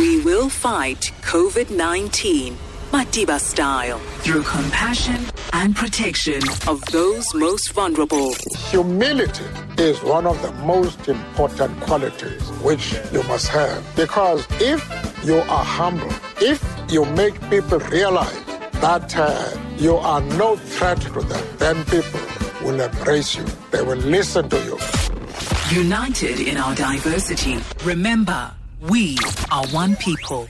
We will fight COVID 19 Madiba style through compassion and protection of those most vulnerable. Humility is one of the most important qualities which you must have because if you are humble, if you make people realize that uh, you are no threat to them, then people will embrace you. They will listen to you. United in our diversity. Remember, we are one people.